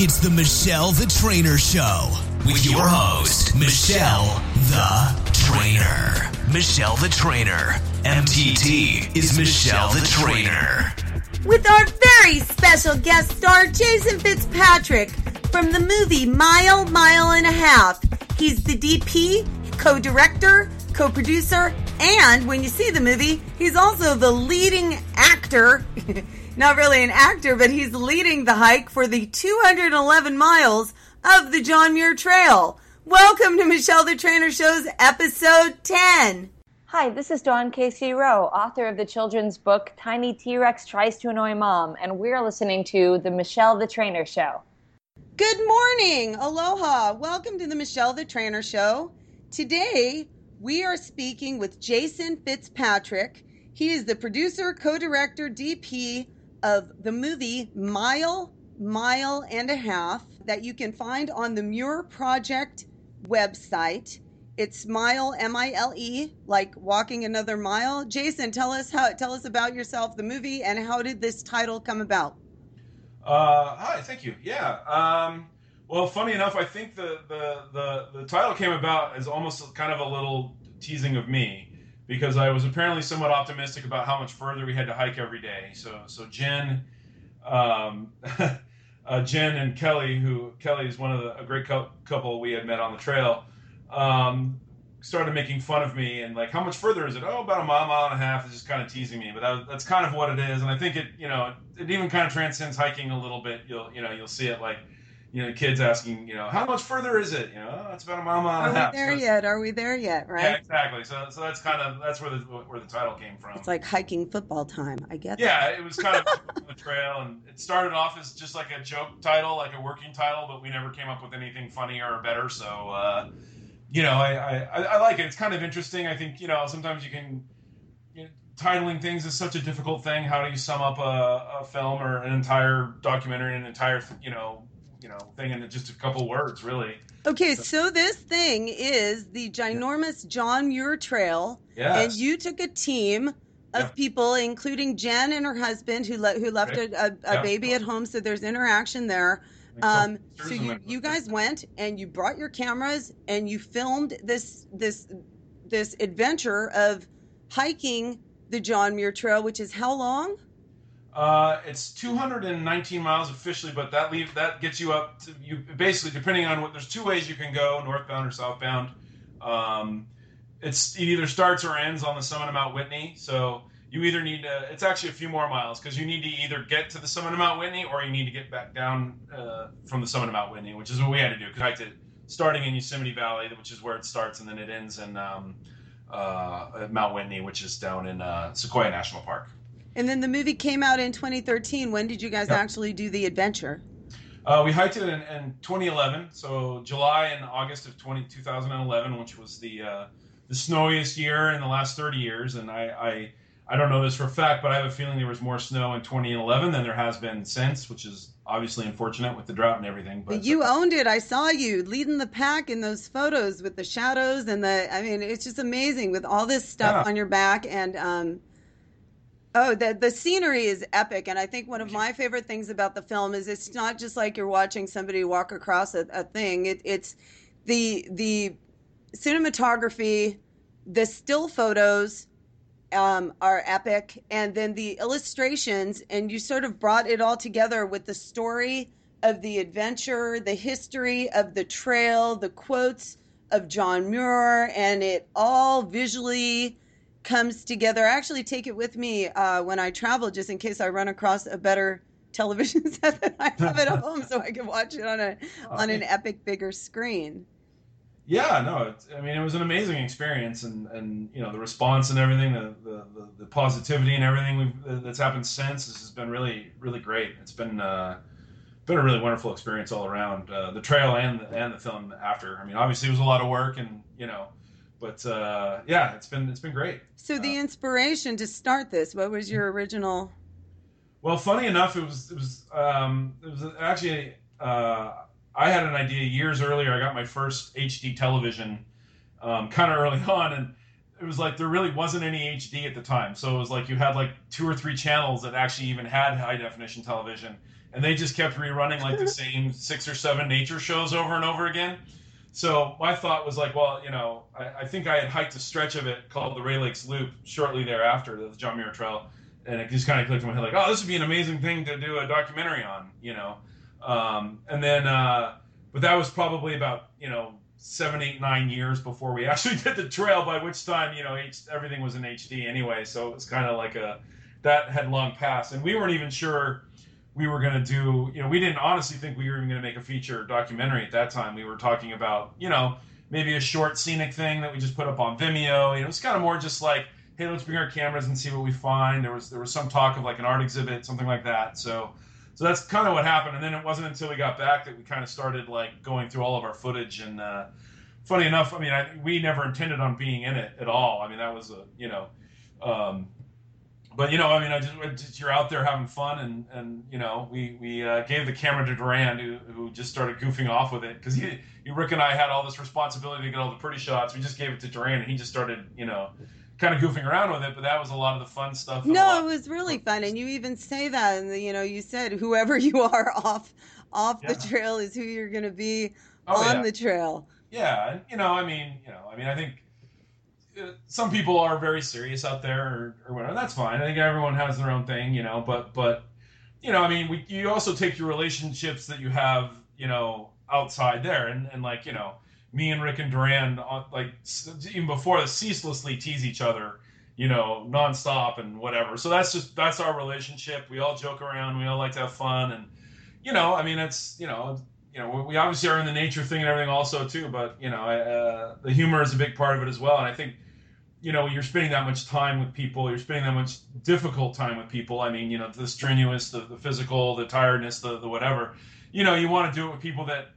It's the Michelle the Trainer Show with your host, Michelle the Trainer. Michelle the Trainer. MTT is Michelle the Trainer. With our very special guest star, Jason Fitzpatrick, from the movie Mile, Mile and a Half. He's the DP, co director, co producer, and when you see the movie, he's also the leading actor. Not really an actor, but he's leading the hike for the 211 miles of the John Muir Trail. Welcome to Michelle the Trainer Show's episode 10. Hi, this is Dawn Casey Rowe, author of the children's book Tiny T Rex Tries to Annoy Mom, and we're listening to The Michelle the Trainer Show. Good morning. Aloha. Welcome to the Michelle the Trainer Show. Today, we are speaking with Jason Fitzpatrick. He is the producer, co director, DP of the movie Mile, Mile and a Half that you can find on the Muir Project website. It's Mile, M I L E, like walking another mile. Jason, tell us how tell us about yourself, the movie, and how did this title come about? Uh, hi, thank you. Yeah. Um, well, funny enough, I think the, the, the, the title came about as almost kind of a little teasing of me because I was apparently somewhat optimistic about how much further we had to hike every day. So, so Jen, um, uh, Jen and Kelly, who Kelly is one of the, a great couple we had met on the trail, um, started making fun of me and like, how much further is it? Oh, about a mile, mile and a half. Is just kind of teasing me, but that, that's kind of what it is. And I think it, you know, it, it even kind of transcends hiking a little bit. You'll, you know, you'll see it like, you know, kids asking, you know, how much further is it? You know, oh, it's about a mile, and a half. Are we there so yet? Are we there yet? Right? Yeah, exactly. So, so that's kind of that's where the where the title came from. It's like hiking football time. I get. Yeah, it was kind of the trail, and it started off as just like a joke title, like a working title, but we never came up with anything funnier or better. So, uh, you know, I, I I like it. It's kind of interesting. I think you know sometimes you can. You know, titling things is such a difficult thing. How do you sum up a, a film or an entire documentary, an entire you know you know thing in just a couple words, really. Okay, so, so this thing is the ginormous John Muir Trail, yes. and you took a team of yeah. people, including Jen and her husband, who le- who left a, a, a yeah. baby at home. So there's interaction there. Um, so you, you guys went and you brought your cameras and you filmed this this this adventure of hiking the John Muir Trail, which is how long? Uh, it's 219 miles officially, but that leave that gets you up to you basically depending on what. There's two ways you can go, northbound or southbound. Um, it's it either starts or ends on the summit of Mount Whitney. So you either need to. It's actually a few more miles because you need to either get to the summit of Mount Whitney or you need to get back down uh, from the summit of Mount Whitney, which is what we had to do. Because I starting in Yosemite Valley, which is where it starts, and then it ends in um, uh, Mount Whitney, which is down in uh, Sequoia National Park. And then the movie came out in 2013. When did you guys yep. actually do the adventure? Uh, we hiked it in, in, 2011, so July and August of 20, 2011, which was the uh, the snowiest year in the last 30 years. And I, I, I don't know this for a fact, but I have a feeling there was more snow in 2011 than there has been since, which is obviously unfortunate with the drought and everything. But you owned it. I saw you leading the pack in those photos with the shadows and the. I mean, it's just amazing with all this stuff yeah. on your back and. Um, Oh, the the scenery is epic, and I think one of my favorite things about the film is it's not just like you're watching somebody walk across a, a thing. It, it's the the cinematography, the still photos um, are epic, and then the illustrations, and you sort of brought it all together with the story of the adventure, the history of the trail, the quotes of John Muir, and it all visually comes together. I actually take it with me uh, when I travel, just in case I run across a better television set than I have at home, so I can watch it on a on an epic bigger screen. Yeah, no, I mean it was an amazing experience, and and you know the response and everything, the the, the, the positivity and everything that's happened since has been really really great. It's been. Uh, been a really wonderful experience all around uh, the trail and the, and the film after. I mean, obviously it was a lot of work, and you know, but uh, yeah, it's been it's been great. So the uh, inspiration to start this, what was your original? Well, funny enough, it was it was um, it was actually uh, I had an idea years earlier. I got my first HD television um, kind of early on, and it was like there really wasn't any HD at the time. So it was like you had like two or three channels that actually even had high definition television, and they just kept rerunning like the same six or seven nature shows over and over again. So my thought was like, well, you know, I, I think I had hiked a stretch of it called the Rae Lakes Loop shortly thereafter, the John Muir Trail, and it just kind of clicked in my head like, oh, this would be an amazing thing to do a documentary on, you know. Um, and then, uh, but that was probably about you know seven, eight, nine years before we actually did the trail. By which time, you know, H- everything was in HD anyway, so it was kind of like a that had long passed, and we weren't even sure we were going to do. You know, we didn't honestly think we were even going to make a feature documentary at that time. We were talking about, you know, maybe a short scenic thing that we just put up on Vimeo. You know, it was kind of more just like, hey, let's bring our cameras and see what we find. There was there was some talk of like an art exhibit, something like that. So. So that's kind of what happened, and then it wasn't until we got back that we kind of started like going through all of our footage. And uh, funny enough, I mean, I, we never intended on being in it at all. I mean, that was a you know, um, but you know, I mean, I just you're out there having fun, and and you know, we we uh, gave the camera to Durand, who, who just started goofing off with it because he, he, Rick and I had all this responsibility to get all the pretty shots. We just gave it to Durand, and he just started, you know, kind of goofing around with it. But that was a lot of the fun stuff. No, it was really fun, and you even say that, and you know, you said whoever you are off off yeah. the trail is who you're going to be oh, on yeah. the trail. Yeah, and you know, I mean, you know, I mean, I think some people are very serious out there or, or whatever. That's fine. I think everyone has their own thing, you know. But but you know, I mean, we, you also take your relationships that you have, you know, outside there, and and like you know, me and Rick and Durand, uh, like even before ceaselessly tease each other, you know, nonstop and whatever. So that's just that's our relationship. We all joke around. We all like to have fun, and you know, I mean, it's you know. You know, we obviously are in the nature thing and everything also too, but you know, uh, the humor is a big part of it as well. And I think you know you're spending that much time with people you're spending that much difficult time with people. I mean you know the strenuous the, the physical the tiredness the, the whatever. You know you want to do it with people that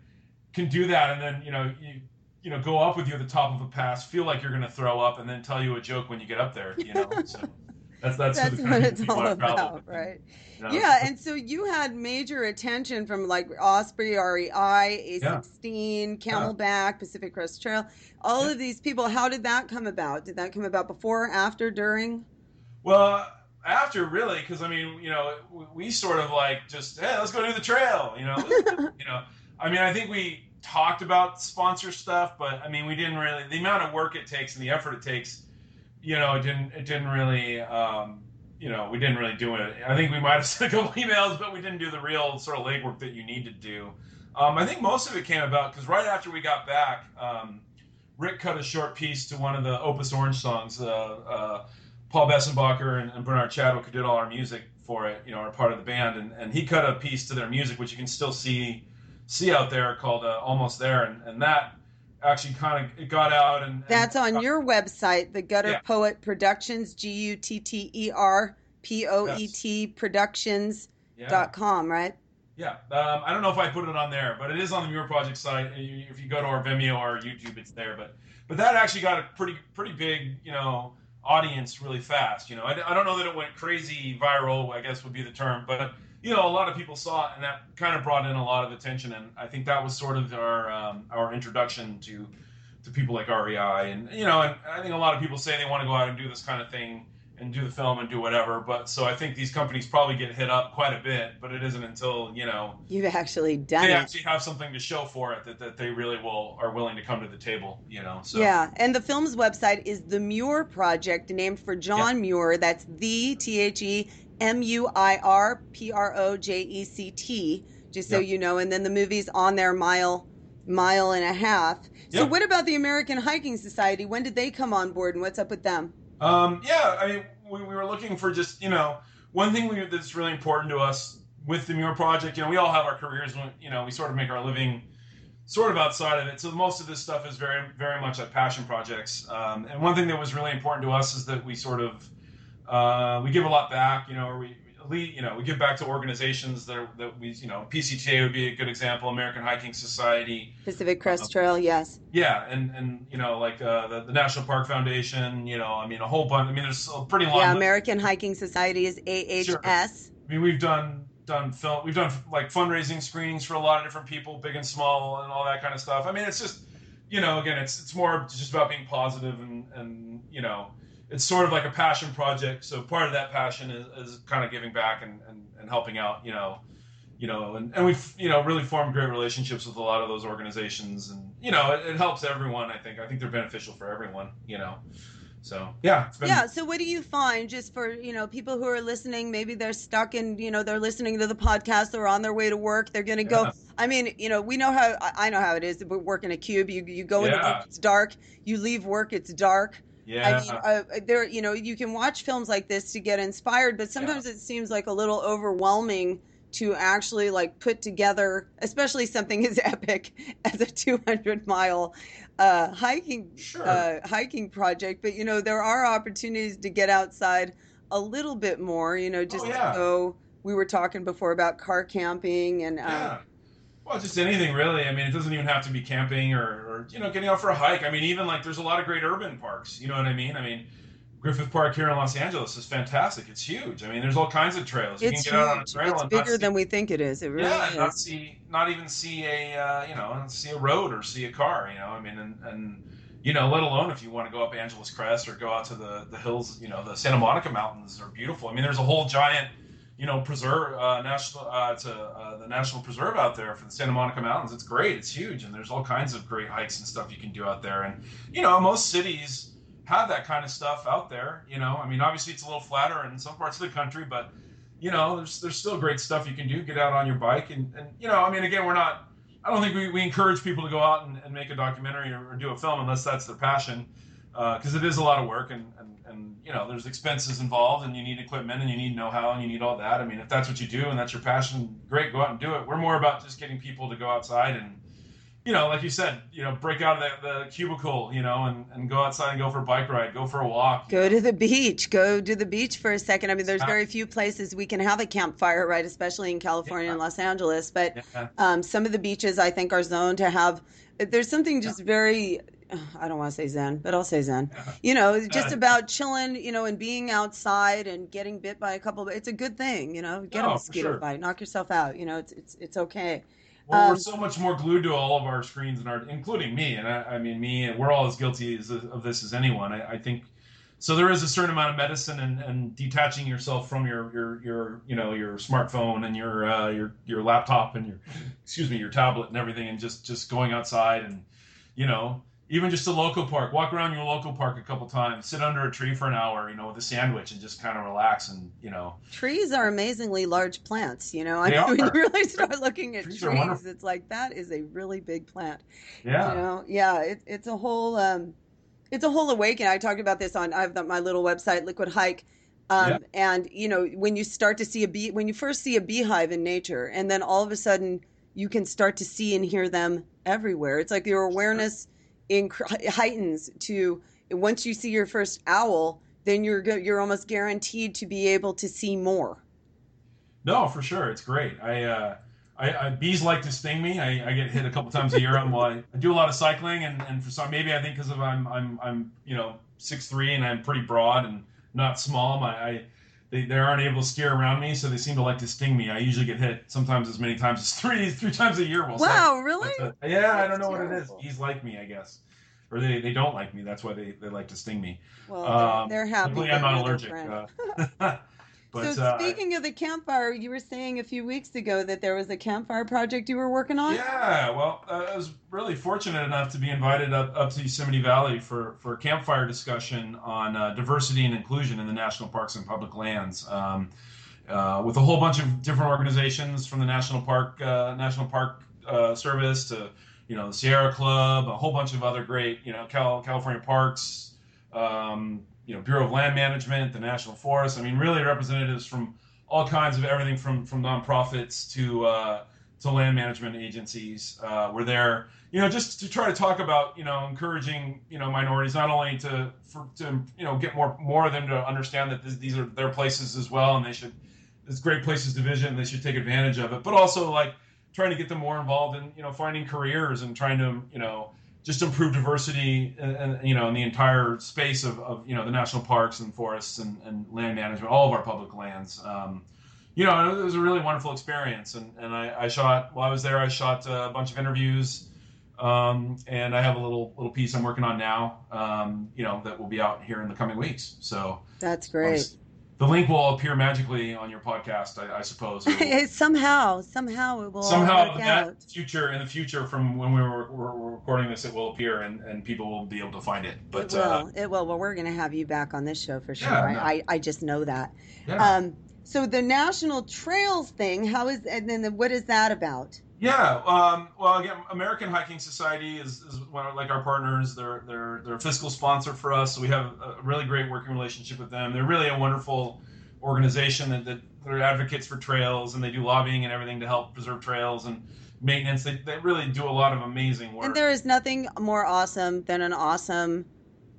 can do that and then you know you you know go up with you at the top of a pass feel like you're going to throw up and then tell you a joke when you get up there you know so that's that's, that's what it's all about right you yeah and so you had major attention from like osprey rei a16 yeah. CamelBak yeah. pacific crest trail all yeah. of these people how did that come about did that come about before after during well after really because i mean you know we sort of like just hey let's go do the trail you know you know i mean i think we talked about sponsor stuff but i mean we didn't really the amount of work it takes and the effort it takes you know it didn't it didn't really um, you know we didn't really do it. I think we might have sent a couple emails but we didn't do the real sort of legwork that you need to do. Um, i think most of it came about because right after we got back um, Rick cut a short piece to one of the Opus Orange songs. Uh, uh, Paul Bessenbacher and, and, Bernard Chadwick, who did all our music for it, you know, are part of the band, and, and he cut a piece to their music, which you can still see see out there, called uh, "Almost There," and, and that actually kind of it got out and, and that's on your website, the Gutter yeah. Poet Productions, G U T T E R P O E T Productions dot com, right? Yeah, um, I don't know if I put it on there, but it is on the Muir Project site. If you go to our Vimeo or YouTube, it's there. But but that actually got a pretty pretty big you know audience really fast. You know, I, I don't know that it went crazy viral. I guess would be the term, but you know, a lot of people saw it, and that kind of brought in a lot of attention. And I think that was sort of our um, our introduction to to people like REI. And you know, and I think a lot of people say they want to go out and do this kind of thing and do the film and do whatever. But so I think these companies probably get hit up quite a bit, but it isn't until you know you've actually done they it. actually have something to show for it that, that they really will are willing to come to the table. You know. So. Yeah, and the film's website is the Muir Project, named for John. Muir. That's the T H E M U I R P R O J E C T. Just so yep. you know, and then the movie's on there, mile mile and a half. So yep. what about the American Hiking Society? When did they come on board, and what's up with them? Um, yeah, I mean, we, we were looking for just you know one thing we, that's really important to us with the Muir project. You know, we all have our careers. You know, we sort of make our living sort of outside of it. So most of this stuff is very very much like passion projects. Um, and one thing that was really important to us is that we sort of uh, we give a lot back. You know, or we you know, we give back to organizations that, are, that we, you know, PCTA would be a good example, American Hiking Society, Pacific Crest uh, Trail, yes. Yeah, and and you know, like uh, the, the National Park Foundation, you know, I mean, a whole bunch. I mean, there's a pretty long. Yeah. American Hiking Society is AHS. Sure. I mean, we've done done film, we've done like fundraising screenings for a lot of different people, big and small, and all that kind of stuff. I mean, it's just you know, again, it's it's more just about being positive and and you know, it's sort of like a passion project. So part of that passion is, is kind of giving back and, and, and helping out, you know, you know, and, and we've, you know, really formed great relationships with a lot of those organizations and, you know, it, it helps everyone. I think, I think they're beneficial for everyone, you know? So yeah, been... yeah. So what do you find just for you know people who are listening? Maybe they're stuck in you know they're listening to the podcast. They're on their way to work. They're going to go. I mean, you know, we know how I know how it is. We work in a cube. You you go yeah. in, it's dark. You leave work, it's dark. Yeah. I mean, uh, there, you know, you can watch films like this to get inspired, but sometimes yeah. it seems like a little overwhelming to actually like put together, especially something as epic as a 200 mile uh, hiking sure. uh, hiking project. But you know, there are opportunities to get outside a little bit more. You know, just oh, yeah. to go. We were talking before about car camping and. Uh, well, just anything really. I mean, it doesn't even have to be camping or, or, you know getting out for a hike. I mean, even like there's a lot of great urban parks. You know what I mean? I mean, Griffith Park here in Los Angeles is fantastic. It's huge. I mean, there's all kinds of trails. You it's can get huge. out on a trail it's and bigger see, than we think it is. It really yeah, is. not see, not even see a uh, you know see a road or see a car. You know, I mean, and, and you know, let alone if you want to go up Angeles Crest or go out to the the hills. You know, the Santa Monica Mountains are beautiful. I mean, there's a whole giant you know, preserve uh, national uh, to uh, the national preserve out there for the Santa Monica Mountains. It's great. It's huge, and there's all kinds of great hikes and stuff you can do out there. And you know, most cities have that kind of stuff out there. You know, I mean, obviously it's a little flatter in some parts of the country, but you know, there's there's still great stuff you can do. Get out on your bike, and and you know, I mean, again, we're not. I don't think we, we encourage people to go out and, and make a documentary or, or do a film unless that's their passion because uh, it is a lot of work and, and, and you know there's expenses involved and you need equipment and you need know-how and you need all that i mean if that's what you do and that's your passion great go out and do it we're more about just getting people to go outside and you know like you said you know break out of the, the cubicle you know and, and go outside and go for a bike ride go for a walk go to the beach go to the beach for a second i mean there's very few places we can have a campfire right especially in california yeah. and los angeles but yeah. um, some of the beaches i think are zoned to have there's something just yeah. very I don't want to say Zen, but I'll say Zen. You know, just about chilling, you know, and being outside and getting bit by a couple. Of, it's a good thing, you know. Get oh, a mosquito sure. bite, knock yourself out. You know, it's it's it's okay. Well, um, we're so much more glued to all of our screens and our, including me, and I, I mean me, and we're all as guilty as, of this as anyone. I, I think so there is a certain amount of medicine and, and detaching yourself from your, your, your you know your smartphone and your uh, your your laptop and your excuse me your tablet and everything and just just going outside and you know even just a local park. Walk around your local park a couple times. Sit under a tree for an hour, you know, with a sandwich and just kind of relax and you know. Trees are amazingly large plants. You know, I mean, when you really start looking at trees, trees it's like that is a really big plant. Yeah. You know, yeah, it, it's a whole. Um, it's a whole awakening. I talked about this on I have the, my little website, Liquid Hike. Um, yeah. And you know, when you start to see a bee, when you first see a beehive in nature, and then all of a sudden you can start to see and hear them everywhere. It's like your awareness heightens to once you see your first owl, then you're you're almost guaranteed to be able to see more. No, for sure, it's great. I, uh, I, I bees like to sting me. I, I, get hit a couple times a year. I'm I, I do a lot of cycling, and, and for some maybe I think because of I'm I'm I'm you know six three and I'm pretty broad and not small. My I they, they aren't able to steer around me, so they seem to like to sting me. I usually get hit sometimes as many times as three three times a year. We'll wow, say. really? yeah, That's I don't know terrible. what it is. Bees like me, I guess, or they, they don't like me. That's why they, they like to sting me. Well, um, they're, they're happy. I'm not allergic. Uh, But, so uh, speaking uh, of the campfire, you were saying a few weeks ago that there was a campfire project you were working on. Yeah, well, uh, I was really fortunate enough to be invited up, up to Yosemite Valley for, for a campfire discussion on uh, diversity and inclusion in the national parks and public lands, um, uh, with a whole bunch of different organizations from the National Park uh, National Park Service to you know the Sierra Club, a whole bunch of other great you know Cal, California parks. Um, you know Bureau of Land Management, the National Forest. I mean, really representatives from all kinds of everything from from nonprofits to uh, to land management agencies uh, were there. You know, just to try to talk about you know encouraging you know minorities not only to for, to you know get more more of them to understand that this, these are their places as well, and they should it's great places to visit and they should take advantage of it, but also like trying to get them more involved in you know finding careers and trying to you know just improve diversity and, and, you know in the entire space of, of you know the national parks and forests and, and land management all of our public lands um, you know it was a really wonderful experience and, and I, I, shot while i was there i shot a bunch of interviews Um, and I have a little little piece I'm working on now, um, you know, that will be out here in the coming weeks. So that's great. The link will appear magically on your podcast, I, I suppose. somehow, somehow it will. Somehow, in that future, in the future, from when we were, were, recording this, it will appear and, and people will be able to find it. But it will. Uh, it will. Well, we're going to have you back on this show for sure. Yeah, I, I, I just know that. Yeah. Um, so the National Trails thing, how is and then the, what is that about? Yeah, um, well, again, American Hiking Society is, is one of, like our partners. They're they're they're a fiscal sponsor for us. So we have a really great working relationship with them. They're really a wonderful organization that, that they're advocates for trails and they do lobbying and everything to help preserve trails and maintenance. They, they really do a lot of amazing work. And there is nothing more awesome than an awesome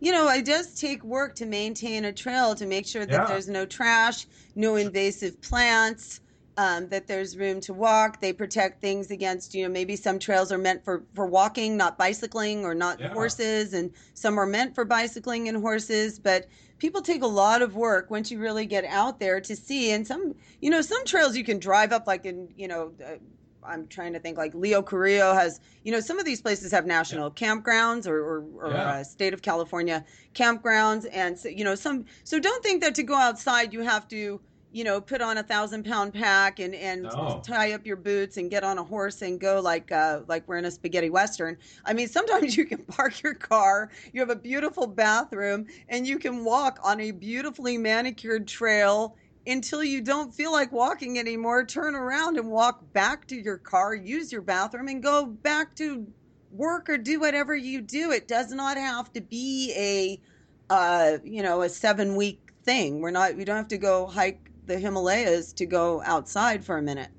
you know, it does take work to maintain a trail to make sure that yeah. there's no trash, no invasive plants, um, that there's room to walk. They protect things against, you know, maybe some trails are meant for, for walking, not bicycling or not yeah. horses, and some are meant for bicycling and horses. But people take a lot of work once you really get out there to see. And some, you know, some trails you can drive up, like in, you know, uh, I'm trying to think like Leo Carrillo has, you know, some of these places have national yeah. campgrounds or, or, or yeah. uh, state of California campgrounds. And, so, you know, some, so don't think that to go outside you have to, you know, put on a thousand pound pack and and no. tie up your boots and get on a horse and go like uh, like we're in a spaghetti western. I mean, sometimes you can park your car, you have a beautiful bathroom, and you can walk on a beautifully manicured trail until you don't feel like walking anymore. Turn around and walk back to your car, use your bathroom, and go back to work or do whatever you do. It does not have to be a uh, you know a seven week thing. We're not. We don't have to go hike the Himalayas to go outside for a minute.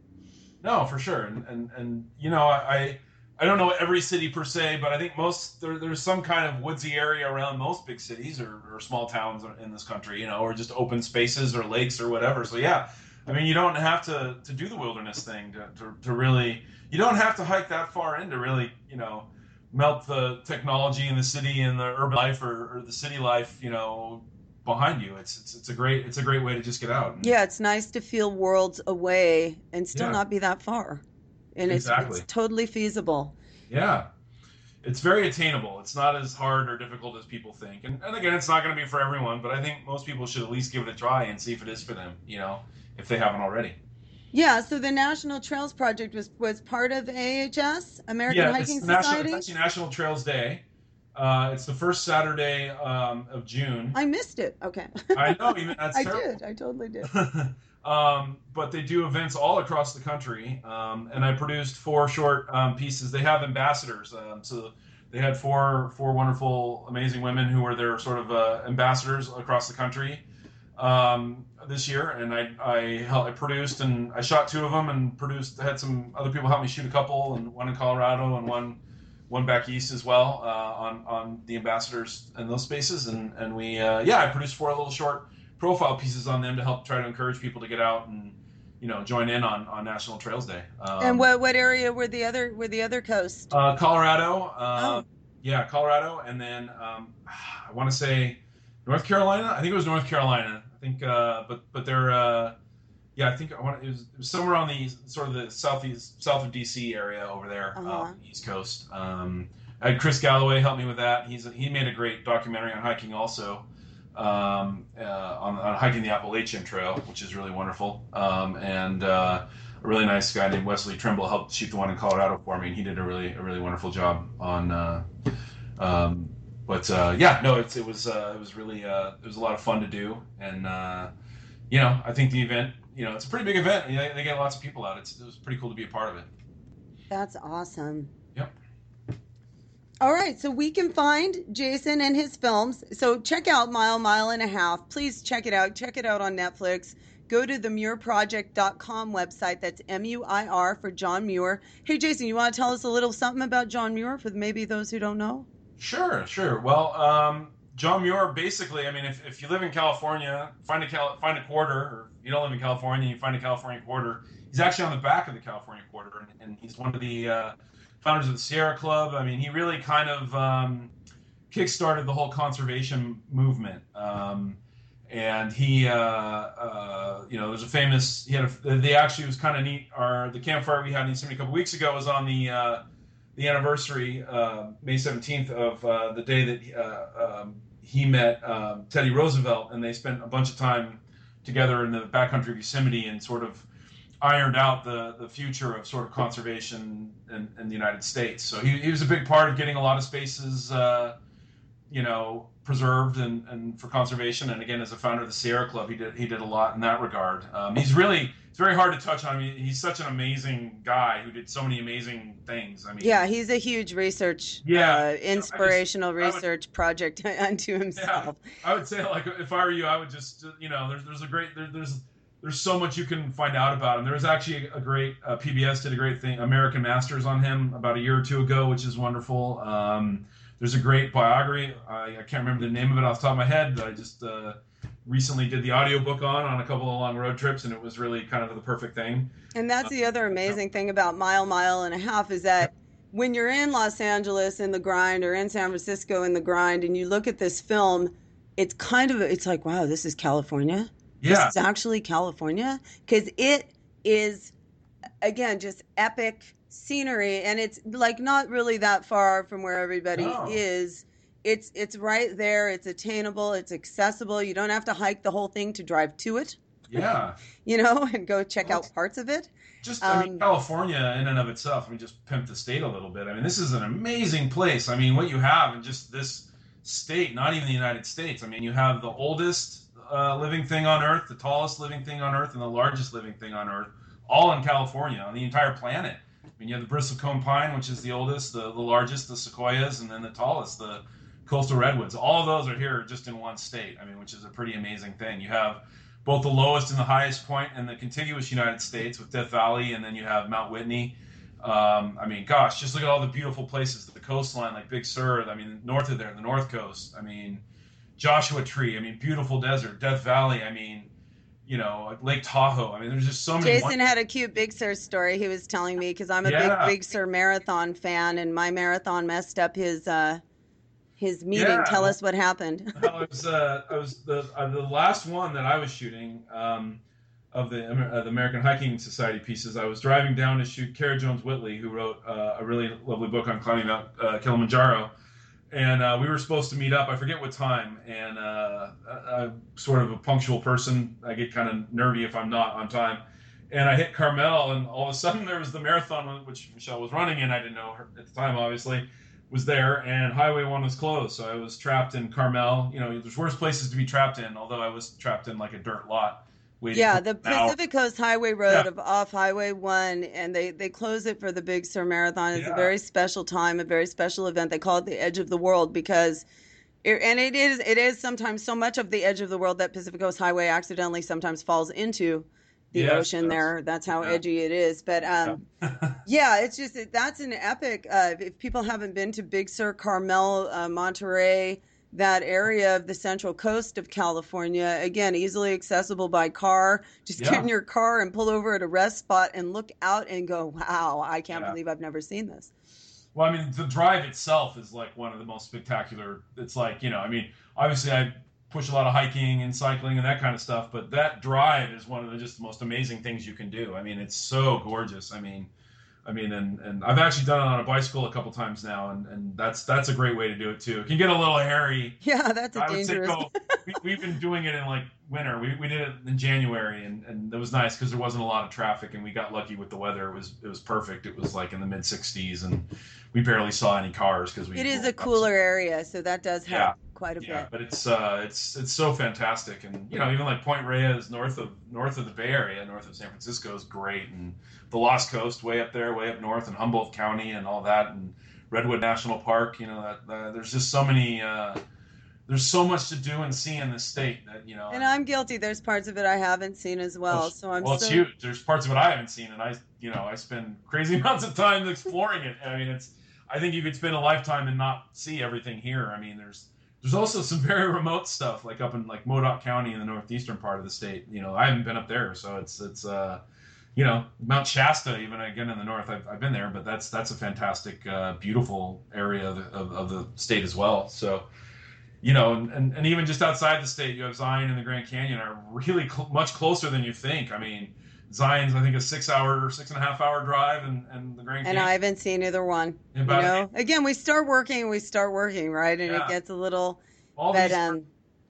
No, for sure, and and, and you know I I don't know every city per se, but I think most there, there's some kind of woodsy area around most big cities or, or small towns in this country, you know, or just open spaces or lakes or whatever. So yeah, I mean you don't have to to do the wilderness thing to, to, to really you don't have to hike that far in to really you know melt the technology in the city and the urban life or, or the city life you know behind you. It's, it's it's a great it's a great way to just get out. And, yeah, it's nice to feel worlds away and still yeah. not be that far, and exactly. it's, it's totally feasible. Yeah, it's very attainable. It's not as hard or difficult as people think. And, and again, it's not going to be for everyone, but I think most people should at least give it a try and see if it is for them. You know, if they haven't already. Yeah, so the National Trails Project was was part of AHS, American yeah, Hiking Society. National, it's actually National Trails Day. Uh, it's the first Saturday um, of June. I missed it. Okay. I know. Even, that's I terrible. did. I totally did. um, but they do events all across the country, um, and I produced four short um, pieces. They have ambassadors, um, so they had four four wonderful, amazing women who were their sort of uh, ambassadors across the country um, this year, and I I, I produced and I shot two of them and produced. Had some other people help me shoot a couple, and one in Colorado and one one back east as well uh, on on the ambassadors and those spaces, and and we uh, yeah I produced four little short profile pieces on them to help try to encourage people to get out and you know join in on, on National Trails Day. Um, and what what area were the other were the other coast? Uh, Colorado. Uh, oh. Yeah, Colorado, and then um, I want to say North Carolina. I think it was North Carolina. I think, uh, but but they're yeah, I think I want it was, it was, somewhere on the sort of the southeast south of DC area over there, uh-huh. um, East Coast. Um, I had Chris Galloway help me with that. He's he made a great documentary on hiking also, um, uh, on, on, hiking the Appalachian Trail, which is really wonderful. Um, and uh, a really nice guy named Wesley Trimble helped shoot the one in Colorado for me, and he did a really a really wonderful job on. Uh, um, but uh, yeah, no, it, it was uh, it was really uh, it was a lot of fun to do, and you know I think the event you know, it's a pretty big event. They get lots of people out. It's, it was pretty cool to be a part of it. That's awesome. Yep. All right, so we can find Jason and his films. So check out Mile, Mile and a Half. Please check it out. Check it out on Netflix. Go to the muirproject.com website. That's M U I R for John Muir. Hey, Jason, you want to tell us a little something about John Muir for maybe those who don't know? Sure, sure. Well, um, John Muir, basically, I mean, if, if you live in California, find a Cal- find a quarter, or you don't live in California, you find a California quarter. He's actually on the back of the California quarter, and, and he's one of the uh, founders of the Sierra Club. I mean, he really kind of um, kickstarted the whole conservation movement. Um, and he, uh, uh, you know, there's a famous. He had a. They actually was kind of neat. Our the campfire we had in Yosemite a couple weeks ago was on the uh, the anniversary, uh, May 17th, of uh, the day that uh, um, he met um, Teddy Roosevelt, and they spent a bunch of time together in the backcountry of Yosemite and sort of ironed out the, the future of sort of conservation in, in the United States. So he, he was a big part of getting a lot of spaces, uh, you know, preserved and, and for conservation. And again, as a founder of the Sierra Club, he did he did a lot in that regard. Um, he's really it's very hard to touch on. I mean, he's such an amazing guy who did so many amazing things. I mean, yeah, he's a huge research, Yeah. uh, inspirational would- research project unto himself. I would say like if I were you, I would just you know there's there's a great there, there's there's so much you can find out about him. There was actually a great uh, PBS did a great thing American Masters on him about a year or two ago, which is wonderful. Um, there's a great biography. I, I can't remember the name of it off the top of my head, but I just uh, recently did the audiobook on on a couple of long road trips, and it was really kind of the perfect thing. And that's the other amazing thing about Mile, Mile and a Half is that when you're in Los Angeles in the grind or in San Francisco in the grind and you look at this film, it's kind of, it's like, wow, this is California. Yeah, This is actually California. Because it is, again, just epic scenery. And it's like not really that far from where everybody No. is. It's, it's right there. It's attainable. It's accessible. You don't have to hike the whole thing to drive to it, yeah. you know, and go check Well, out parts of it. Just, I mean, Um, California in and of itself. I mean, just pimp the state a little bit. I mean, this is an amazing place. I mean, what you have in just this state, not even the United States. I mean, you have the oldest uh, living thing on Earth, the tallest living thing on Earth, and the largest living thing on Earth, all in California, on the entire planet. I mean, you have the bristlecone pine, which is the oldest, the, the largest, the sequoias, and then the tallest, the coastal redwoods. All of those are here just in one state. I mean, which is a pretty amazing thing. You have both the lowest and the highest point in the contiguous United States with Death Valley, and then you have Mount Whitney. Um, I mean, gosh, just look at all the beautiful places, the coastline, like Big Sur. I mean, north of there, the North Coast. I mean, Joshua Tree. I mean, beautiful desert, Death Valley. I mean, you know, Lake Tahoe. I mean, there's just so many. Jason had a cute Big Sur story he was telling me because I'm a Yeah. big Big Sur marathon fan, and my marathon messed up his uh, his meeting. Yeah. Tell us what happened. I was uh, I was the uh, the last one that I was shooting um, of the uh, the American Hiking Society pieces. I was driving down to shoot Kara Jones Whitley, who wrote uh, a really lovely book on climbing Mount uh, Kilimanjaro, and uh, we were supposed to meet up. I forget what time, and uh, I, I'm sort of a punctual person. I get kind of nervy if I'm not on time. And I hit Carmel, and all of a sudden there was the marathon, which Michelle was running in. I didn't know her at the time, obviously was there and highway one was closed so i was trapped in carmel you know there's worse places to be trapped in although i was trapped in like a dirt lot yeah, the. Pacific Coast Highway Road Yeah. of off Highway One, and they they close it for the Big Sur Marathon. It's a very special time, a very special event. They call it the Edge of the World because. It, and it is it is sometimes so much of the edge of the world that Pacific Coast Highway accidentally sometimes falls into the Yes, ocean there. That's how Yeah. edgy it is. But um, yeah, it's just that's an epic. Uh, if people haven't been to Big Sur, Carmel, uh, Monterey, that area of the central coast of California, again, easily accessible by car. Just get in your car and pull over at a rest spot and look out and go, "Wow, I can't Yeah. believe I've never seen this." Well, I mean, the drive itself is like one of the most spectacular. It's like you know, I mean, obviously I push a lot of hiking and cycling and that kind of stuff, but that drive is one of the just the most amazing things you can do. I mean, it's so gorgeous. I mean, I mean, and and I've actually done it on a bicycle a couple times now, and and that's that's a great way to do it too. It can get a little hairy. Yeah, that's a I would say dangerous. go. We, we've been doing it in like winter. We, we did it in January, and, and it was nice because there wasn't a lot of traffic, and we got lucky with the weather. It was it was perfect. It was like in the mid 60s, and we barely saw any cars because we. It is a cooler area, so that does help Yeah. Quite a Yeah, bit. but it's uh, it's it's so fantastic, and you know even like Point Reyes north of north of the Bay Area, north of San Francisco is great, and the Lost Coast way up there, way up north, and Humboldt County, and all that, and Redwood National Park. You know that, that there's just so many. Uh, there's so much to do and see in the state that you know. And I'm guilty. There's parts of it I haven't seen as well, so I'm well, it's huge. There's parts of it I haven't seen, and I, you know, I spend crazy amounts of time exploring it. I mean, it's. I think you could spend a lifetime and not see everything here. I mean, there's there's also some very remote stuff, like up in like Modoc County in the northeastern part of the state. You know, I haven't been up there, so it's it's uh, you know, Mount Shasta, even again in the north. I've, I've been there, but that's that's a fantastic, uh, beautiful area of of, of the state as well. So you know, and, and, and even just outside the state, you have Zion and the Grand Canyon are really cl- much closer than you think. I mean, Zion's, I think, a six hour, or six and a half hour drive, and, and the Grand Canyon. And I haven't seen either one. You know, again, we start working, we start working, right? And Yeah. it gets a little, all but these, um,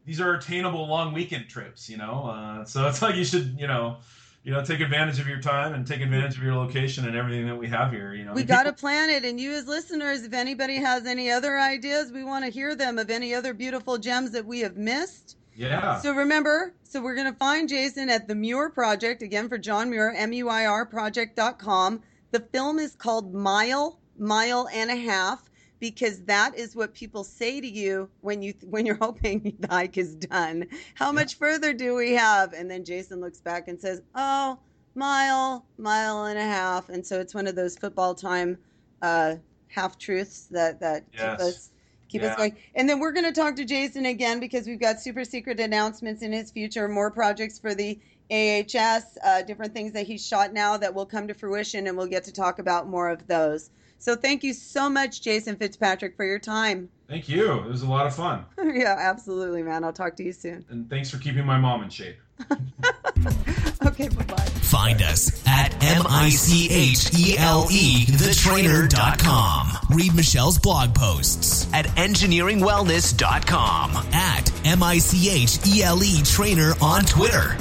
these are attainable long weekend trips, you know. Uh, so it's like you should, you know, you know, take advantage of your time and take advantage of your location and everything that we have here. You know, we got to people- plan it. And you, as listeners, if anybody has any other ideas, we want to hear them of any other beautiful gems that we have missed. Yeah. So remember, so we're going to find Jason at the Muir Project, again for John Muir, M-U-I-R project.com. The film is called Mile, Mile and a Half, because that is what people say to you when you when you're hoping the hike is done. How much further do we have? And then Jason looks back and says, oh, mile, mile and a half. And so it's one of those football time uh, half truths that, that Yes. keep us keep Yeah. us going. And then we're going to talk to Jason again because we've got super secret announcements in his future, more projects for the AHS, uh, different things that he's shot now that will come to fruition, and we'll get to talk about more of those. So thank you so much, Jason Fitzpatrick, for your time. Thank you. It was a lot of fun, yeah, absolutely, man. I'll talk to you soon. and thanks for keeping my mom in shape. Okay, bye bye. Find us at M-I-C-H-E-L-E, E, thetrainer.com. Read Michelle's blog posts at engineeringwellness.com, at M-I-C-H-E-L-E trainer on Twitter.